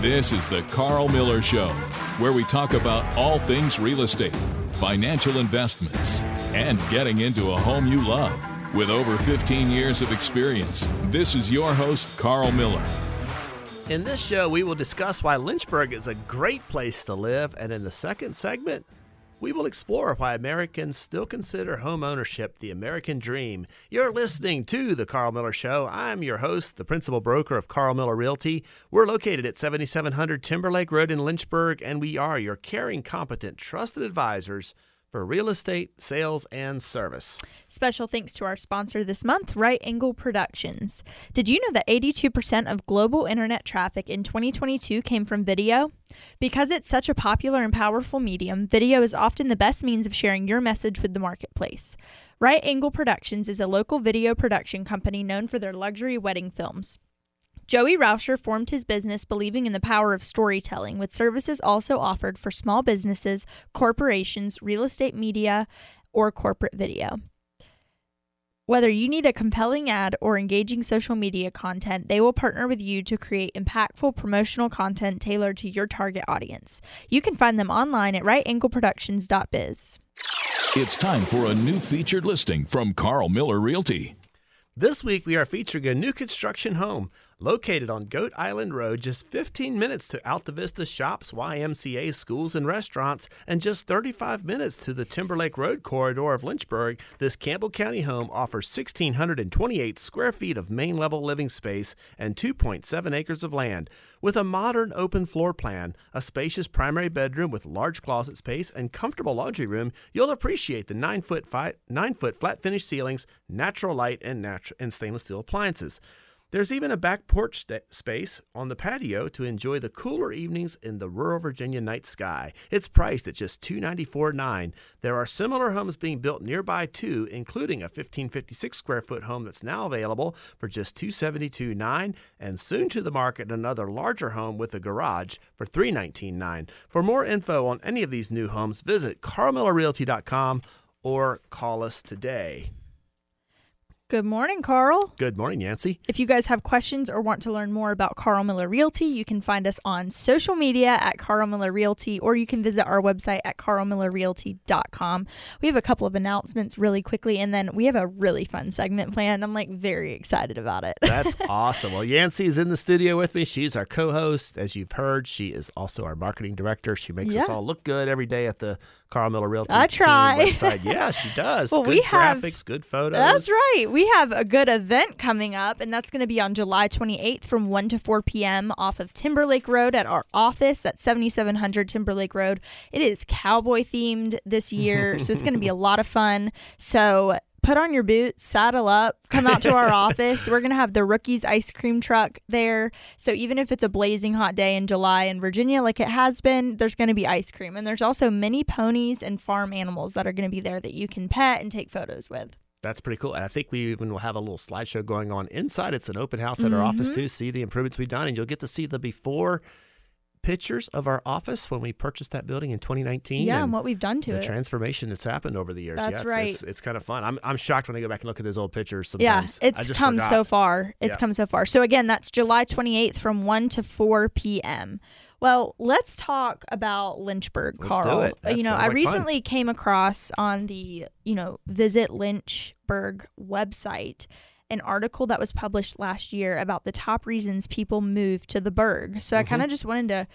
This is the Carl Miller Show, where we talk about all things real estate, financial investments, and getting into a home you love. With over 15 years of experience, this is your host, Carl Miller. In this show, we will discuss why Lynchburg is a great place to live, and in the second segment, we will explore why Americans still consider home ownership the American dream. You're listening to The Carl Miller Show. I'm your host, the principal broker of Carl Miller Realty. We're located at 7700 Timberlake Road in Lynchburg, and we are your caring, competent, trusted advisors for real estate, sales, and service. Special thanks to our sponsor this month, Right Angle Productions. Did you know that 82% of global internet traffic in 2022 came from video? Because it's such a popular and powerful medium, video is often the best means of sharing your message with the marketplace. Right Angle Productions is a local video production company known for their luxury wedding films. Joey Rauscher formed his business believing in the power of storytelling, with services also offered for small businesses, corporations, real estate media, or corporate video. Whether you need a compelling ad or engaging social media content, they will partner with you to create impactful promotional content tailored to your target audience. You can find them online at rightangleproductions.biz. It's time for a new featured listing from Carl Miller Realty. This week, we are featuring a new construction home located on Goat Island Road, just 15 minutes to Altavista shops, YMCA schools, and restaurants, and just 35 minutes to the Timberlake Road corridor of Lynchburg. This Campbell County home offers 1,628 square feet of main level living space and 2.7 acres of land. With a modern open floor plan, a spacious primary bedroom with large closet space, and comfortable laundry room, you'll appreciate the 9 foot, fi- nine foot flat finish ceilings, natural light, and, natu- and stainless steel appliances. There's even a back porch st- space on the patio to enjoy the cooler evenings in the rural Virginia night sky. It's priced at just $294.9. There are similar homes being built nearby too, including a 1556 square foot home that's now available for just $272.9 and soon to the market another larger home with a garage for $319.9. For more info on any of these new homes, visit carlmillerrealty.com or call us today. Good morning, Carl. Good morning, Yancy. If you guys have questions or want to learn more about Carl Miller Realty, you can find us on social media at Carl Miller Realty, or you can visit our website at carlmillerrealty.com. We have a couple of announcements really quickly, and then we have a really fun segment planned. I'm like very excited about it. That's awesome. Well, Yancy is in the studio with me. She's our co-host, as you've heard. She is also our marketing director. She makes Yeah. us all look good every day at the Carl Miller Realty I team try. website. Yeah, she does. Well, good we have- graphics, good photos. That's right. We have a good event coming up, and that's going to be on July 28th from 1 to 4 p.m. off of Timberlake Road at our office. at 7700 Timberlake Road. It is cowboy themed this year, so it's going to be a lot of fun. So put on your boots, saddle up, come out to our office. We're going to have the Rookies ice cream truck there. So even if it's a blazing hot day in July in Virginia, like it has been, there's going to be ice cream. And there's also many ponies and farm animals that are going to be there that you can pet and take photos with. That's pretty cool. And I think we even will have a little slideshow going on inside. It's an open house at our office Mm-hmm. too. See the improvements we've done, and you'll get to see the before pictures of our office when we purchased that building in 2019. Yeah, and and what we've done to the it. The transformation that's happened over the years. That's yeah, it's, right. It's, it's kind of fun. I'm, I'm shocked when I go back and look at those old pictures. yeah, Sometimes I it's come forgot. so far. It's Yeah. come so far. So again, that's July 28th from 1 to 4 p.m. Well, let's talk about Lynchburg, Let's do Carl. you know, I like fun. recently came across on the, you know, Visit Lynchburg website an article that was published last year about the top reasons people move to the Berg. So I Mm-hmm. kind of just wanted to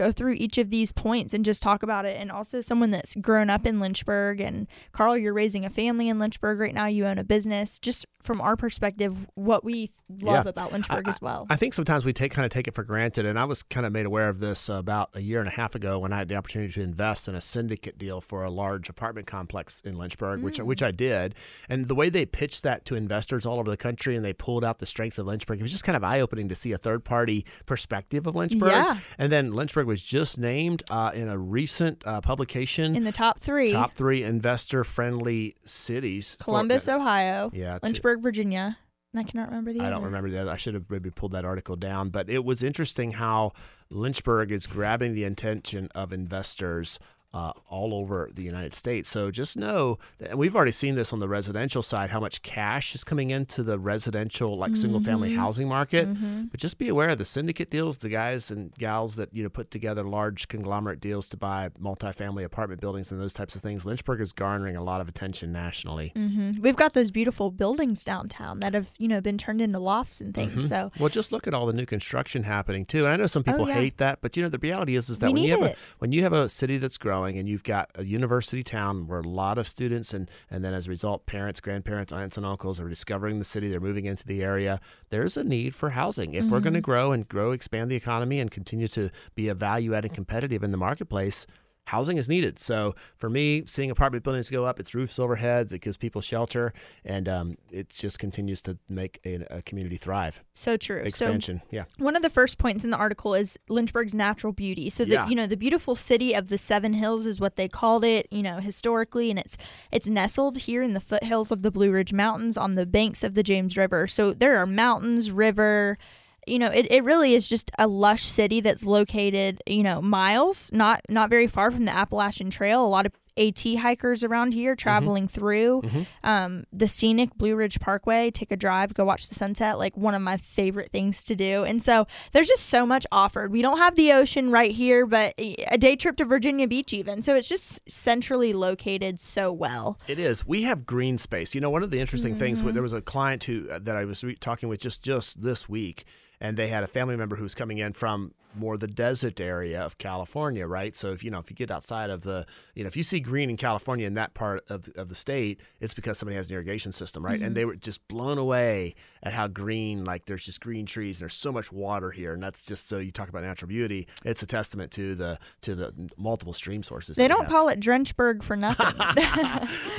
go through each of these points and just talk about it. And also, someone that's grown up in Lynchburg, and Carl, you're raising a family in Lynchburg right now. You own a business. Just from our perspective, what we love Yeah. about Lynchburg as well. I think sometimes we take kind of take it for granted, and I was kind of made aware of this about a year and a half ago when I had the opportunity to invest in a syndicate deal for a large apartment complex in Lynchburg, which Mm. which I did. And the way they pitched that to investors all over the country, and they pulled out the strengths of Lynchburg, it was just kind of eye opening to see a third party perspective of Lynchburg. Yeah. And then Lynchburg was just named uh, in a recent uh, publication in the top three top three investor friendly cities. for- Columbus, Ohio, Yeah, to- Lynchburg, Virginia. And I cannot remember the I other. don't remember that. I should have maybe pulled that article down, but it was interesting how Lynchburg is grabbing the attention of investors uh, all over the United States. So just know that and we've already seen this on the residential side, how much cash is coming into the residential, like single family housing market. But just be aware of the syndicate deals, the guys and gals that you know put together large conglomerate deals to buy multifamily apartment buildings and those types of things. Lynchburg is garnering a lot of attention nationally. hmm We've got those beautiful buildings downtown that have you know been turned into lofts and things. So Well, just look at all the new construction happening too. And I know some people Oh, yeah. hate that, but you know the reality is is that We when you have it. a when you have a city that's growing and you've got a university town where a lot of students and and then as a result parents, grandparents, aunts and uncles are discovering the city, they're moving into the area, there's a need for housing. If we're going Mm-hmm. to grow and grow expand the economy and continue to be a value added competitive in the marketplace, housing is needed. So for me, seeing apartment buildings go up, it's roofs overheads, it gives people shelter, and um, it just continues to make a, a community thrive. so true. So Expansion, yeah. One of the first points in the article is Lynchburg's natural beauty. So that Yeah. you know the beautiful city of the Seven Hills is what they called it, you know, historically, and it's it's nestled here in the foothills of the Blue Ridge Mountains on the banks of the James River. So there are mountains, river. You know, it, it really is just a lush city that's located, you know, miles, not not very far from the Appalachian Trail. A lot of AT hikers around here traveling through um, the scenic Blue Ridge Parkway. Take a drive, go watch the sunset. Like one of my favorite things to do. And so there's just so much offered. We don't have the ocean right here, but a day trip to Virginia Beach, even. So it's just centrally located so well. It is. We have green space. You know, one of the interesting things. Mm-hmm. There was a client who uh, that I was re- talking with just just this week, and they had a family member who was coming in from more the desert area of California, right? So if you know if you get outside of the, you know, if you see green in California in that part of of the state, it's because somebody has an irrigation system, right? Mm-hmm. And they were just blown away at how green, like there's just green trees and there's so much water here, and that's just so you talk about natural beauty. It's a testament to the to the multiple stream sources. They don't call it Drenchburg for nothing.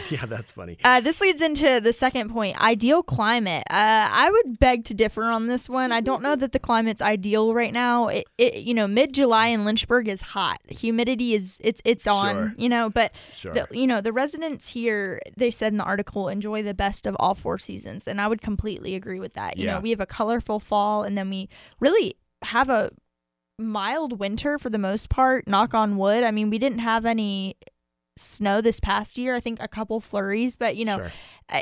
yeah, that's funny. Uh, this leads into the second point ideal climate. Uh, I would beg to differ on this one. I don't know that the climate's ideal right now. It, it you know, mid July in Lynchburg is hot. Humidity is it's it's on, Sure. you know, but Sure. the, you know, the residents here, they said in the article, enjoy the best of all four seasons. And I would completely agree with that. You Yeah. know, we have a colorful fall and then we really have a mild winter for the most part, knock on wood. I mean, we didn't have any snow this past year. I think a couple flurries, but you know, Sure.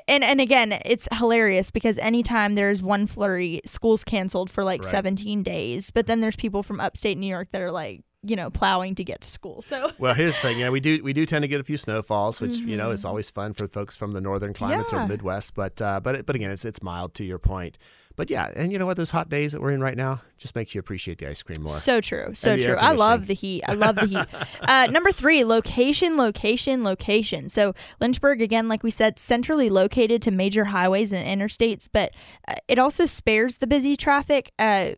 and and again, it's hilarious because anytime there's one flurry, school's canceled for like Right. 17 days. But then there's people from upstate New York that are like, you know, plowing to get to school. So Well, here's the thing. Yeah, we do we do tend to get a few snowfalls, which you know is always fun for folks from the northern climates Mm-hmm. Yeah. or Midwest. But uh, but but again, it's it's mild to your point. But yeah, and you know what? Those hot days that we're in right now just makes you appreciate the ice cream more. So true. So true. I love the heat. I love the heat. uh, number three, location, location, location. So Lynchburg, again, like we said, centrally located to major highways and interstates, but uh, it also spares the busy traffic. Uh,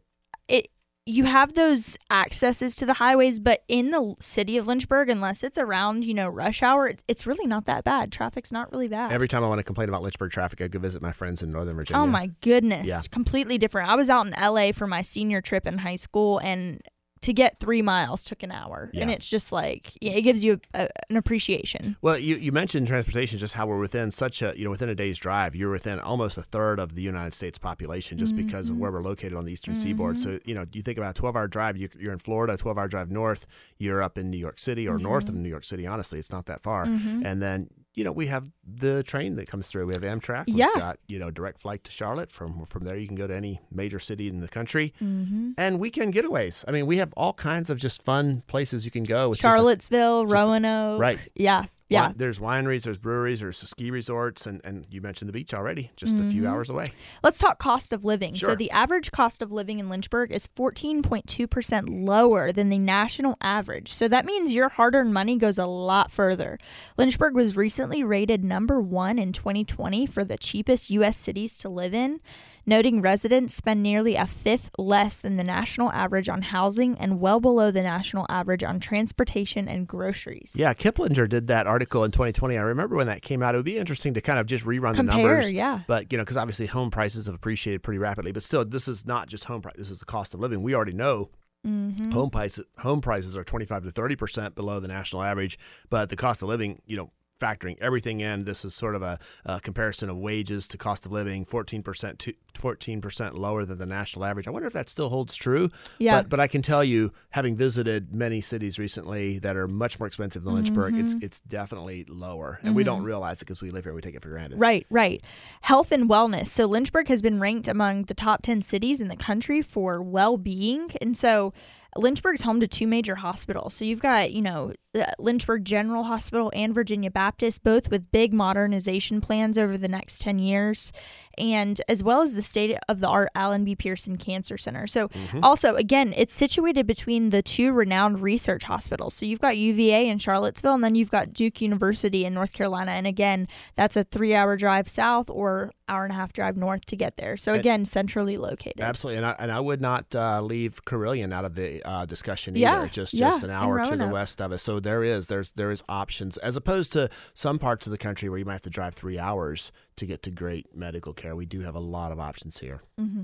it you have those accesses to the highways, but in the city of Lynchburg, unless it's around you know rush hour, it's really not that bad. Traffic's not really bad. Every time I want to complain about Lynchburg traffic, I go visit my friends in Northern Virginia. Oh my goodness. Yeah. Completely different. I was out in LA for my senior trip in high school and to get three miles took an hour. And it's just like, yeah, it gives you a, an appreciation. Well, you, you mentioned transportation, just how we're within such a you know within a day's drive, you're within almost a third of the United States population just because of mm-hmm. where we're located on the eastern seaboard. Mm-hmm. So you know, you think about a 12 hour drive, you, you're in Florida, a 12 hour drive north, you're up in New York City or north of New York City. Honestly, it's not that far. Mm-hmm. And then you know we have the train that comes through. We have Amtrak. We've Yeah. got you know direct flight to Charlotte. From from there, you can go to any major city in the country. Mm-hmm. And weekend getaways. I mean, we have all kinds of just fun places you can go. It's just a- Charlottesville, a- Roanoke. right. Yeah. Yeah. There's wineries, there's breweries, there's ski resorts, and, and you mentioned the beach already, just a few mm-hmm. hours away. Let's talk cost of living. So the average cost of living in Lynchburg is 14.2% lower than the national average. So that means your hard-earned money goes a lot further. Lynchburg was recently rated number 1 in 2020 for the cheapest US cities to live in, noting residents spend nearly a fifth less than the national average on housing and well below the national average on transportation and groceries. Yeah, Kiplinger did that article in 2020. I remember when that came out. It would be interesting to kind of just rerun the Compare, numbers. yeah. But, you know, because obviously home prices have appreciated pretty rapidly. But still, this is not just home price. This is the cost of living. We already know Mm-hmm. home prices home prices are 25 to 30 percent below the national average, but the cost of living, you know, factoring everything in, this is sort of a, a comparison of wages to cost of living, 14% to 14% lower than the national average. I wonder if that still holds true. Yeah. But, but I can tell you, having visited many cities recently that are much more expensive than Lynchburg, it's Mm-hmm. it's definitely lower, and we don't realize it because we live here. We take it for granted. Right, right. Health and wellness. So Lynchburg has been ranked among the top 10 cities in the country for well being. And so Lynchburg's home to two major hospitals. So you've got, you know, Lynchburg General Hospital and Virginia Baptist, both with big modernization plans over the next 10 years, and as well as the state of the art Alan B. Pearson Cancer Center. So, also, again, it's situated between the two renowned research hospitals. So, you've got UVA in Charlottesville, and then you've got Duke University in North Carolina. And again, that's a three hour drive south or hour and a half drive north to get there. So, again, centrally located. Absolutely, and I, and I would not uh, leave Carilion out of the uh, discussion Yeah, either. Just yeah, just an hour to the west of us. So there is there's there is options as opposed to some parts of the country where you might have to drive three hours to get to great medical care. We do have a lot of options here. Mm-hmm.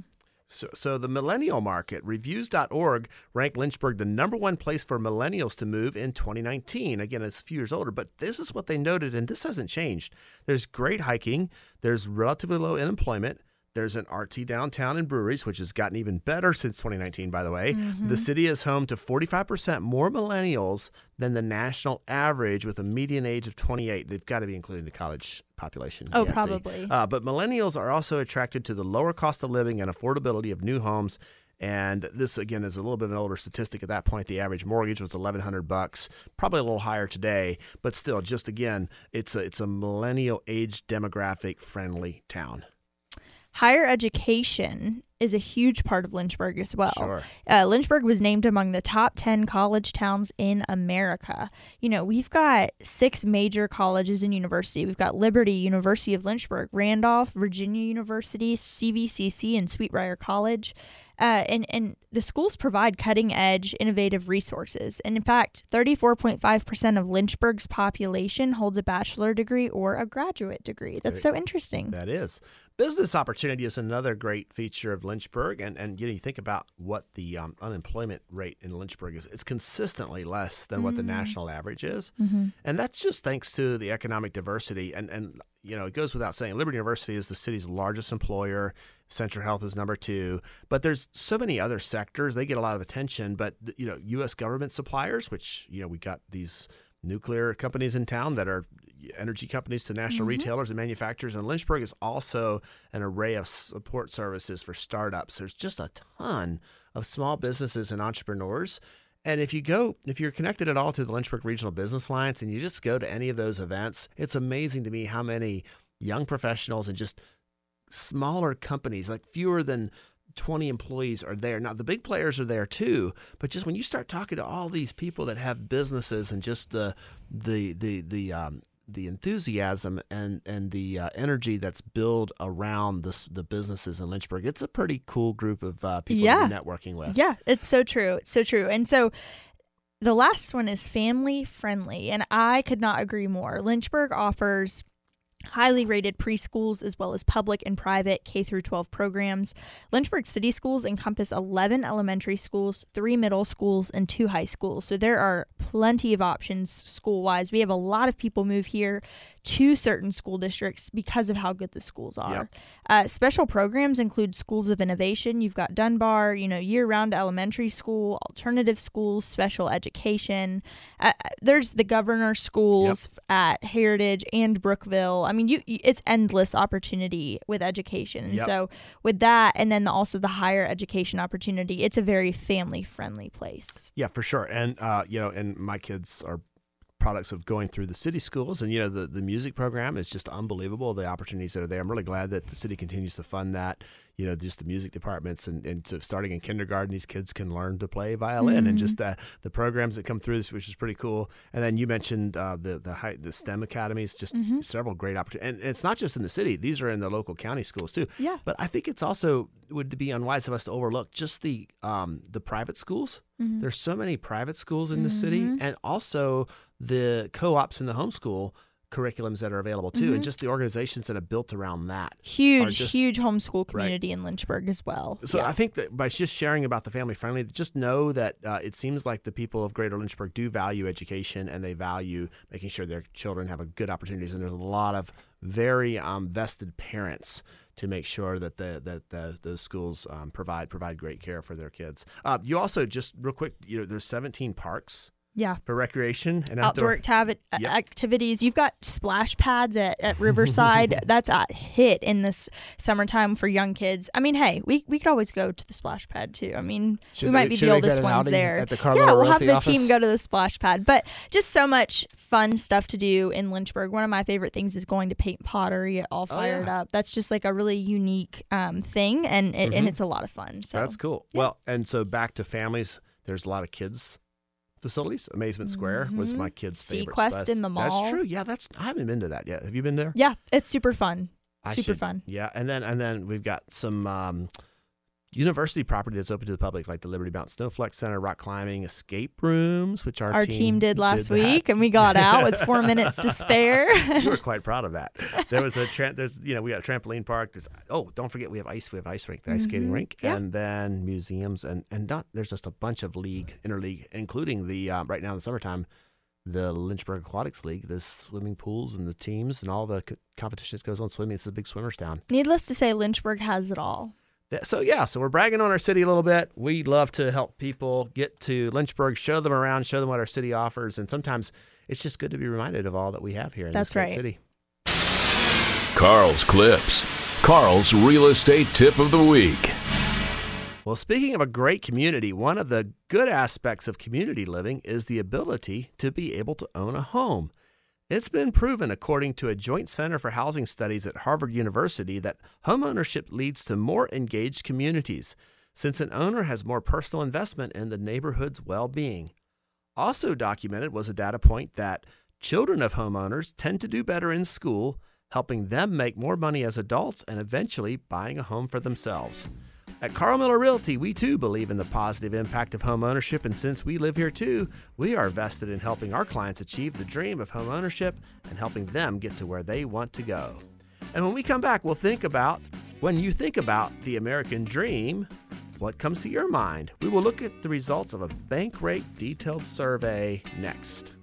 So, so the millennial market reviews.org ranked Lynchburg the number one place for millennials to move in 2019. Again, it's a few years older, but this is what they noted, and this hasn't changed. There's great hiking. There's relatively low unemployment. There's an RT downtown and breweries, which has gotten even better since 2019, by the way. Mm-hmm. The city is home to 45% more millennials than the national average with a median age of 28. They've got to be including the college population. Oh, Yancy. probably. Uh, but millennials are also attracted to the lower cost of living and affordability of new homes. And this again is a little bit of an older statistic. At that point, the average mortgage was eleven hundred bucks, probably a little higher today, but still, just again, it's a it's a millennial age demographic friendly town. Higher education is a huge part of Lynchburg as well. Sure. Uh, Lynchburg was named among the top 10 college towns in America. You know, we've got six major colleges and university. We've got Liberty, University of Lynchburg, Randolph, Virginia University, CVCC, and Sweet Briar College. Uh, and, and the schools provide cutting edge, innovative resources. And in fact, 34.5% of Lynchburg's population holds a bachelor degree or a graduate degree. That's so interesting. That is. Business opportunity is another great feature of Lynchburg. And, and you know, you think about what the um, unemployment rate in Lynchburg is, it's consistently less than what the national average is. And that's just thanks to the economic diversity. And, and, you know, it goes without saying, Liberty University is the city's largest employer. Centra Health is number two. But there's so many other sectors. They get a lot of attention. But, you know, U.S. government suppliers, which, you know, we got these nuclear companies in town that are energy companies to national mm-hmm. retailers and manufacturers. And Lynchburg is also an array of support services for startups. There's just a ton of small businesses and entrepreneurs. And if you go, if you're connected at all to the Lynchburg Regional Business Alliance and you just go to any of those events, it's amazing to me how many young professionals and just smaller companies, like fewer than 20 employees are there. Now the big players are there too, but just when you start talking to all these people that have businesses and just the the the the um the enthusiasm and and the uh, energy that's built around this the businesses in Lynchburg, it's a pretty cool group of uh, people Yeah. networking with. Yeah, it's so true. It's so true. And so the last one is family friendly, and I could not agree more. Lynchburg offers highly rated preschools as well as public and private K through 12 programs. Lynchburg City Schools encompass 11 elementary schools, 3 middle schools, and 2 high schools. So there are plenty of options school-wise. We have a lot of people move here to certain school districts because of how good the schools are. Yep. Uh, special programs include schools of innovation. You've got Dunbar, you know, year-round elementary school, alternative schools, special education. Uh, uh, there's the governor schools at Heritage and Brookville. I mean, you, you it's endless opportunity with education. And Yep. so with that, and then the, also the higher education opportunity, it's a very family-friendly place. Yeah, for sure. And uh, you know, and my kids are products of going through the city schools. And you know the, the music program is just unbelievable the opportunities that are there. I'm really glad that the city continues to fund that you know just the music departments and, and so starting in kindergarten these kids can learn to play violin and just uh, the programs that come through this which is pretty cool. And then you mentioned uh, the the, high, the stem academies just several great opportunities and it's not just in the city these are in the local county schools too. Yeah. but i think it's also would be unwise of us to overlook just the um, the private schools. Mm-hmm. there's so many private schools in the city and also the co-ops in the homeschool curriculums that are available too, and just the organizations that are built around that. Huge, just- huge homeschool community in Lynchburg as well. So Yeah. I think that by just sharing about the family friendly, just know that uh, it seems like the people of Greater Lynchburg do value education and they value making sure their children have a good opportunities. And there's a lot of very um, vested parents to make sure that the that the, those schools um, provide provide great care for their kids. Uh, you also just real quick, you know, there's 17 parks yeah. for recreation and Outdoor outdoor. actavi- Yep. activities. You've got splash pads at, at Riverside. That's a hit in this summertime for young kids. I mean, hey, we, we could always go to the splash pad too. I mean, Should we might they- be the oldest ones there. at the yeah, we'll have the Realty team go to the splash pad. But just so much fun stuff to do in Lynchburg. One of my favorite things is going to paint pottery, get all Oh, fired yeah. up. That's just like a really unique um, thing, and it, Mm-hmm. and it's a lot of fun. So That's cool. Well, and so back to families, there's a lot of kids facilities. Amazement Square was my kids' favorite. SeaQuest in the mall. That's true. Yeah, that's I haven't been to that yet. Have you been there? yeah, it's super fun. I super should- fun. Yeah, and then and then we've got some um, university property that's open to the public, like the Liberty Mountain Snowflex Center, rock climbing, escape rooms, which our, Our team did last that. week, and we got out with four minutes to spare. you were quite proud of that. There was a tra- there's you know we got a trampoline park. There's oh don't forget we have ice we have ice rink the ice skating Mhm. rink Yeah. and then museums and and not, there's just a bunch of league interleague including the um, right now in the summertime the Lynchburg Aquatics League the swimming pools and the teams and all the co- competitions goes on swimming. It's a big swimmers town. Needless to say, Lynchburg has it all. Th- So yeah, so we're bragging on our city a little bit. We love to help people get to Lynchburg, show them around, show them what our city offers, and sometimes it's just good to be reminded of all that we have here in That's this great right. city. Carl's Clips. Carl's real estate tip of the week. Well, speaking of a great community, one of the good aspects of community living is the ability to be able to own a home. It's been proven, according to a Joint Center for Housing Studies at Harvard University, that homeownership leads to more engaged communities, since an owner has more personal investment in the neighborhood's well being. Also documented was a data point that children of homeowners tend to do better in school, helping them make more money as adults and eventually buying a home for themselves. At Carl Miller Realty, we too believe in the positive impact of home ownership, and since we live here too, we are vested in helping our clients achieve the dream of home ownership and helping them get to where they want to go. And when we come back, we'll think about when you think about the American dream, what comes to your mind? We will look at the results of a Bankrate detailed survey next.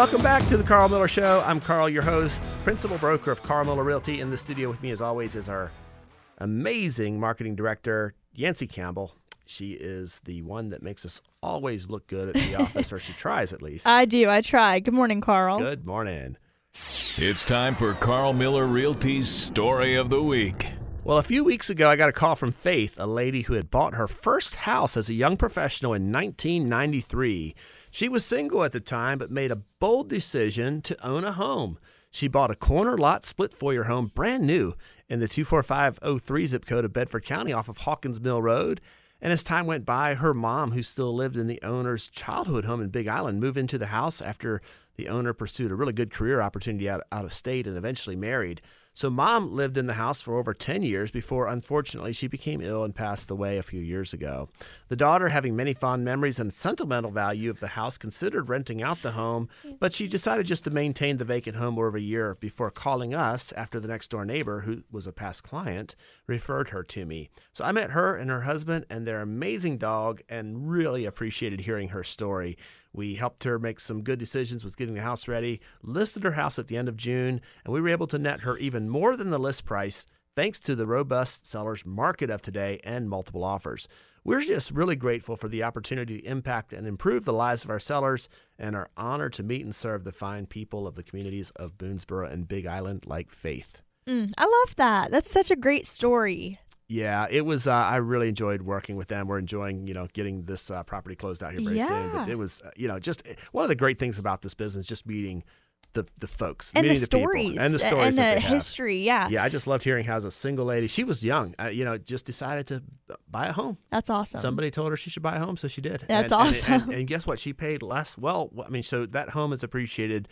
Welcome back to the Carl Miller Show. I'm Carl, your host, principal broker of Carl Miller Realty. In the studio with me, as always, is our amazing marketing director, Yancy Campbell. She is the one that makes us always look good at the office, or she tries at least. I do. I try. Good morning, Carl. Good morning. It's time for Carl Miller Realty's Story of the Week. Well, a few weeks ago, I got a call from Faith, a lady who had bought her first house as a young professional in 1993. She was single at the time, but made a bold decision to own a home. She bought a corner lot split foyer home, brand new, in the 24503 zip code of Bedford County off of Hawkins Mill Road. And as time went by, her mom, who still lived in the owner's childhood home in Big Island, moved into the house after the owner pursued a really good career opportunity out, out of state and eventually married. So, mom lived in the house for over 10 years before, unfortunately, she became ill and passed away a few years ago. The daughter, having many fond memories and sentimental value of the house, considered renting out the home, but she decided just to maintain the vacant home over a year before calling us after the next door neighbor, who was a past client, referred her to me. So, I met her and her husband and their amazing dog and really appreciated hearing her story. We helped her make some good decisions with getting the house ready, listed her house at the end of June, and we were able to net her even more than the list price thanks to the robust seller's market of today and multiple offers. We're just really grateful for the opportunity to impact and improve the lives of our sellers and are honored to meet and serve the fine people of the communities of Boonsboro and Big Island like Faith. Mm, I love that. That's such a great story. Yeah, it was. Uh, I really enjoyed working with them. We're enjoying, you know, getting this uh, property closed out here very soon. But it was, uh, you know, just one of the great things about this business, just meeting the the folks, And the people, stories. and the stories And the they have. history. Yeah. Yeah, I just loved hearing how as a single lady, she was young, uh, you know, just decided to buy a home. That's awesome. Somebody told her she should buy a home, so she did. That's And- and- and- awesome. And, guess what? She paid less. Well, I mean, so that home is appreciated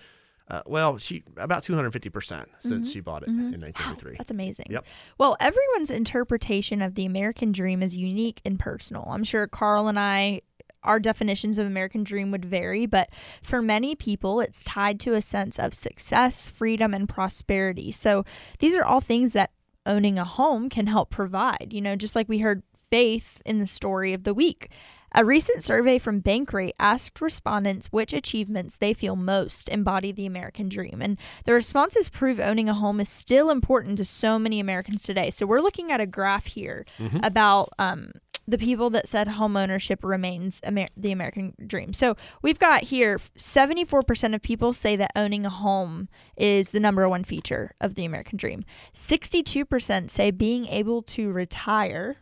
Uh, well, she about 250 percent since she bought it in Wow, that's amazing. Yep. Well, everyone's interpretation of the American dream is unique and personal. I'm sure Carl and I, our definitions of American dream would vary, but for many people, it's tied to a sense of success, freedom, and prosperity. So these are all things that owning a home can help provide. You know, just like we heard Faith in the story of the week. A recent survey from Bankrate asked respondents which achievements they feel most embody the American dream. And the responses prove owning a home is still important to so many Americans today. So we're looking at a graph here about um, the people that said home ownership remains Amer- the American dream. So we've got here 74% of people say that owning a home is the number one feature of the American dream. 62% say being able to retire.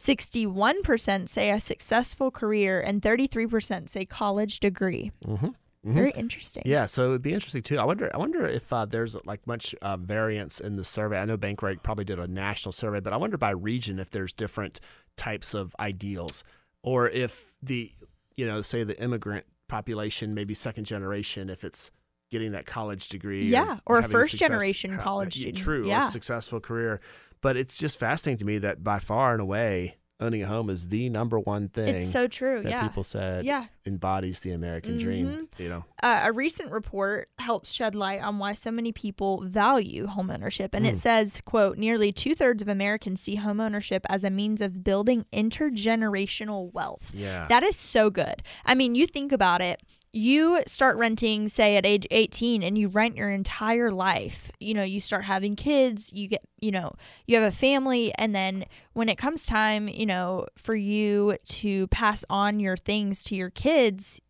61% say a successful career and 33% say college degree. Mm-hmm. Very interesting. Yeah, so it would be interesting too. I wonder. I wonder if uh, there's like much uh, variance in the survey. I know Bankrate probably did a national survey, but I wonder by region if there's different types of ideals, or if the you know say the immigrant population, maybe second generation, if it's getting that college degree. Yeah, or a first success- generation uh, college student. True, or Yeah. a successful career. But it's just fascinating to me that by far and away, owning a home is the number one thing It's so true. that Yeah. people said yeah. embodies the American dream. Mm-hmm. You know. Uh, a recent report helps shed light on why so many people value homeownership, and it Mm. says, "quote Nearly two thirds of Americans see homeownership as a means of building intergenerational wealth." Yeah. That is so good. I mean, you think about it. You start renting, say, at age 18, and you rent your entire life. You know, you start having kids, you get, you know, you have a family, and then when it comes time, you know, for you to pass on your things to your kids,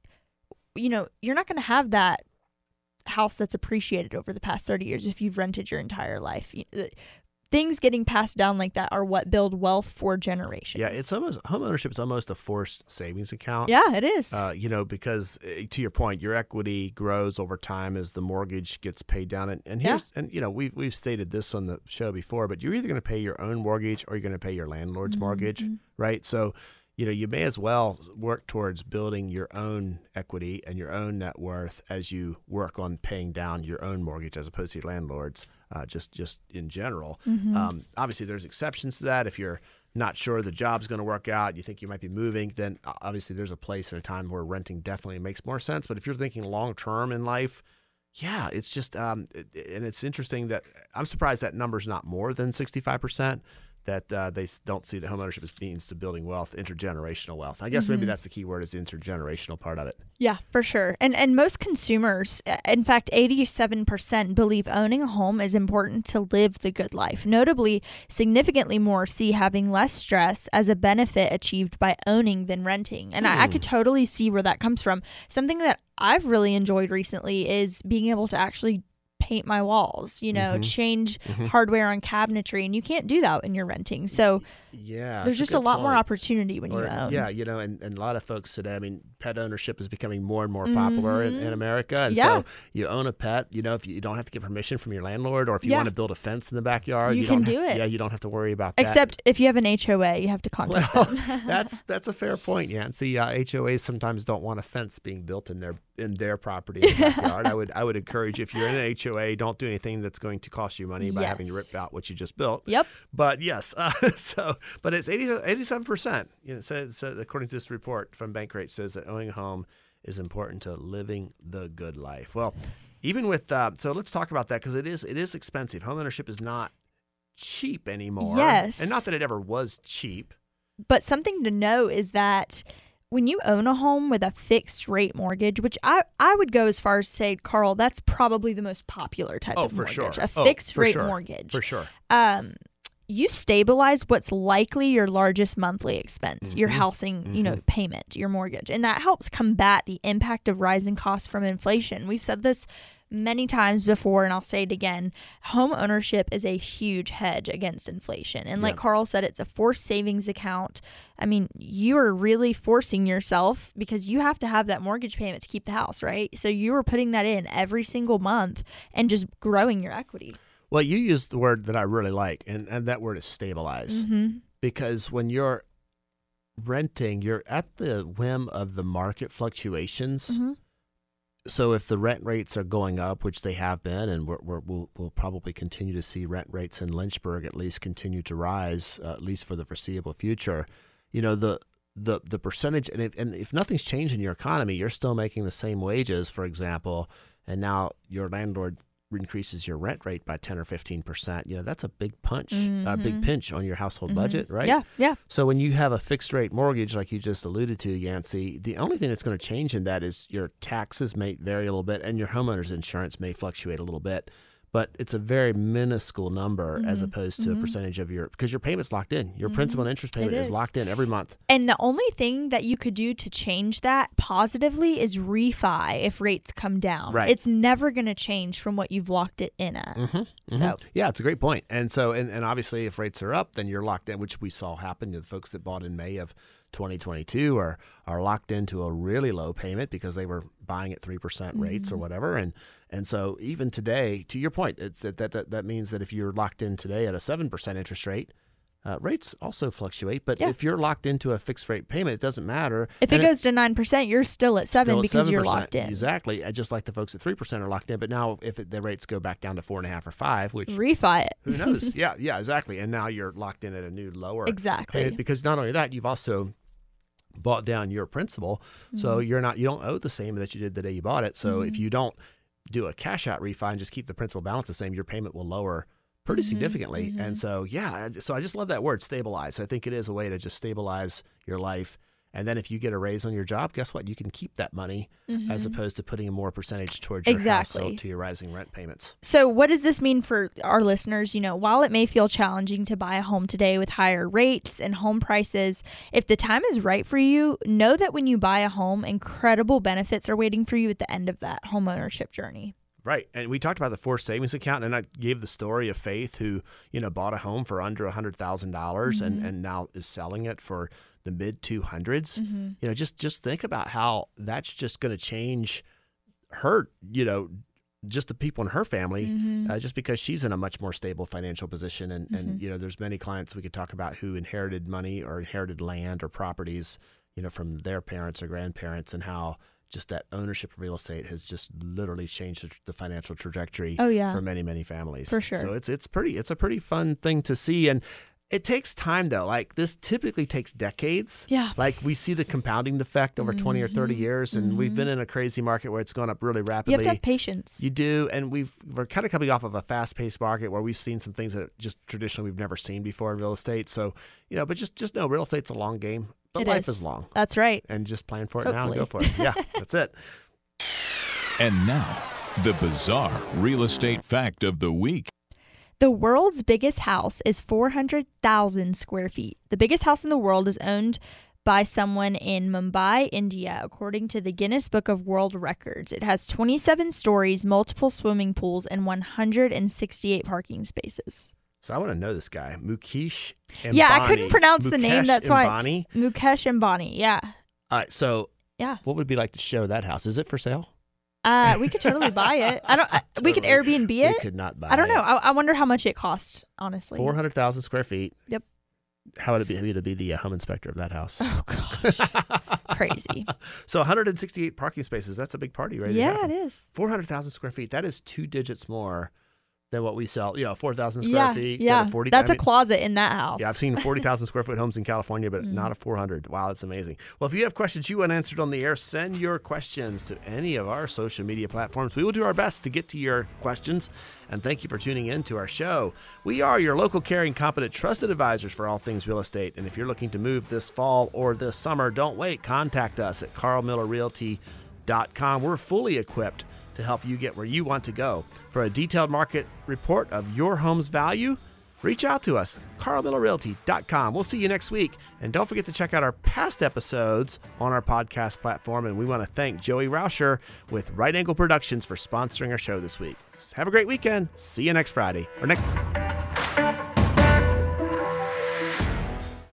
you know, you're not going to have that house that's appreciated over the past 30 years if you've rented your entire life. Uh, Things getting passed down like that are what build wealth for generations. Yeah, it's almost home ownership is almost a forced savings account. Yeah, it is. Uh, you know, because uh, to your point, your equity grows over time as the mortgage gets paid down. And, and Yeah. here's, and you know, we've we've stated this on the show before, but you're either going to pay your own mortgage or you're going to pay your landlord's Mm-hmm, mortgage, right? So, you know, you may as well work towards building your own equity and your own net worth as you work on paying down your own mortgage as opposed to your landlord's. Uh, just just in general. Mm-hmm. Um, obviously, there's exceptions to that. If you're not sure the job's going to work out, you think you might be moving, then uh, obviously there's a place and a time where renting definitely makes more sense. But if you're thinking long term in life, yeah, it's just um, and it's interesting that I'm surprised that number's not more than 65 percent. That uh, they don't see that homeownership as means to building wealth, intergenerational wealth. I guess maybe that's the key word is the intergenerational part of it. Yeah, for sure. And and most consumers, uh, in fact, 87% believe owning a home is important to live the good life. Notably, significantly more see having less stress as a benefit achieved by owning than renting. And I, I could totally see where that comes from. Something that I've really enjoyed recently is being able to actually paint my walls, you know, change hardware on cabinetry and you can't do that when you're renting. So Yeah, there's just a lot more opportunity when Or- you own. Yeah, you know, and, and a lot of folks today, I mean, pet ownership is becoming more and more popular in, in America. And Mm-hmm. Yeah. so you own a pet, you know, if you, you don't have to get permission from your landlord or if you Yeah. want to build a fence in the backyard, You don't can have- do it. Yeah, you don't have to worry about that. Except if you have an HOA, you have to contact well, them. that's that's a fair point, yeah. Yancy. Uh, HOAs sometimes don't want a fence being built in their in their property in the backyard. I would I would encourage if you're in an HOA, don't do anything that's going to cost you money by having to rip out what you just built. Yep. But yes, uh, so but it's 87 percent. You know, it says, so according to this report from Bankrate, says that owning a home is important to living the good life. Well, even with uh, so let's talk about that because it is it is expensive. Home ownership is not cheap anymore. Yes. and not that it ever was cheap. But something to know is that when you own a home with a fixed rate mortgage, which I, I would go as far as say, Carl, that's probably the most popular type Oh, of for mortgage. sure. A Oh, fixed for rate sure. mortgage. For sure. Um you stabilize what's likely your largest monthly expense, your Mm-hmm. housing, you know, payment, your mortgage. And that helps combat the impact of rising costs from inflation. We've said this many times before and I'll say it again. Home ownership is a huge hedge against inflation. And like Yeah. Carl said, it's a forced savings account. I mean, you are really forcing yourself because you have to have that mortgage payment to keep the house, right? So you are putting that in every single month and just growing your equity. Well, you used the word that I really like, and, and that word is stabilize. Mm-hmm. Because when you're renting, you're at the whim of the market fluctuations. Mm-hmm. So if the rent rates are going up, which they have been, and we're, we're, we'll, we'll probably continue to see rent rates in Lynchburg at least continue to rise, uh, at least for the foreseeable future. You know the the the percentage, and if, and if nothing's changed in your economy, you're still making the same wages, for example, and now your landlord increases your rent rate by 10 or 15 percent you know that's a big punch mm-hmm. a big pinch on your household mm-hmm. budget right yeah yeah so when you have a fixed rate mortgage like you just alluded to yancey the only thing that's going to change in that is your taxes may vary a little bit and your homeowner's insurance may fluctuate a little bit but it's a very minuscule number mm-hmm. as opposed to mm-hmm. a percentage of your because your payment's locked in. Your mm-hmm. principal and interest payment is. is. locked in every month. And the only thing that you could do to change that positively is refi if rates come down. Right. It's never going to change from what you've locked it in at. Mm-hmm. So mm-hmm. yeah, it's a great point. And so and, and obviously if rates are up, then you're locked in, which we saw happen to the folks that bought in May of 2022 are are locked into a really low payment because they were buying at 3% mm-hmm. rates or whatever and and so even today to your point it's that that, that means that if you're locked in today at a 7% interest rate uh, rates also fluctuate, but yeah. if you're locked into a fixed rate payment, it doesn't matter. If it goes to nine percent, you're still at seven still because you you're locked in. Exactly, uh, just like the folks at three percent are locked in. But now, if it, the rates go back down to four and a half or five, which refi it, who knows? yeah, yeah, exactly. And now you're locked in at a new lower exactly because not only that, you've also bought down your principal. Mm-hmm. So you're not you don't owe the same that you did the day you bought it. So mm-hmm. if you don't do a cash out refi and just keep the principal balance the same, your payment will lower pretty mm-hmm. significantly. And mm-hmm. so yeah, so I just love that word stabilize. I think it is a way to just stabilize your life and then if you get a raise on your job, guess what? You can keep that money mm-hmm. as opposed to putting a more percentage towards your exactly. household to your rising rent payments. So what does this mean for our listeners? You know, while it may feel challenging to buy a home today with higher rates and home prices, if the time is right for you, know that when you buy a home, incredible benefits are waiting for you at the end of that home ownership journey. Right. And we talked about the forced savings account and I gave the story of Faith who, you know, bought a home for under a hundred thousand dollars mm-hmm. and, and now is selling it for the mid 200s. Mm-hmm. You know, just just think about how that's just going to change her, you know, just the people in her family, mm-hmm. uh, just because she's in a much more stable financial position. And, mm-hmm. and, you know, there's many clients we could talk about who inherited money or inherited land or properties, you know, from their parents or grandparents and how just that ownership of real estate has just literally changed the financial trajectory oh, yeah. for many, many families. For sure. So it's, it's pretty, it's a pretty fun thing to see. And, it takes time though. Like this typically takes decades. Yeah. Like we see the compounding effect over mm-hmm. 20 or 30 mm-hmm. years and mm-hmm. we've been in a crazy market where it's gone up really rapidly. You have to have patience. You do and we've we're kind of coming off of a fast-paced market where we've seen some things that just traditionally we've never seen before in real estate. So, you know, but just just know real estate's a long game. But it life is. is. long. That's right. And just plan for it Hopefully. now and go for it. Yeah, that's it. And now, the bizarre real estate fact of the week. The world's biggest house is 400,000 square feet. The biggest house in the world is owned by someone in Mumbai, India, according to the Guinness Book of World Records. It has 27 stories, multiple swimming pools, and 168 parking spaces. So I want to know this guy, Mukesh Ambani. Yeah, I couldn't pronounce Mukesh the name. That's Ambani. why Mukesh Ambani. Yeah. All right. So yeah, what would it be like to show that house? Is it for sale? Uh, we could totally buy it. I don't. totally. We could Airbnb it. We could not buy. I don't know. I, I wonder how much it cost. Honestly, four hundred thousand square feet. Yep. How would it be? To be the uh, home inspector of that house. Oh gosh, crazy. So 168 parking spaces. That's a big party, right? Yeah, it is. 400,000 square feet. That is two digits more than what we sell. You know, four thousand square yeah, feet. Yeah, 40, that's I mean, a closet in that house. Yeah, I've seen forty thousand square foot homes in California, but mm. not a four hundred. Wow, that's amazing. Well, if you have questions you want answered on the air, send your questions to any of our social media platforms. We will do our best to get to your questions. And thank you for tuning in to our show. We are your local, caring, competent, trusted advisors for all things real estate. And if you're looking to move this fall or this summer, don't wait. Contact us at carlmillerrealty.com. We're fully equipped to help you get where you want to go. For a detailed market report of your home's value, reach out to us, carlmillerrealty.com. We'll see you next week. And don't forget to check out our past episodes on our podcast platform. And we want to thank Joey Rauscher with Right Angle Productions for sponsoring our show this week. Have a great weekend. See you next Friday or next.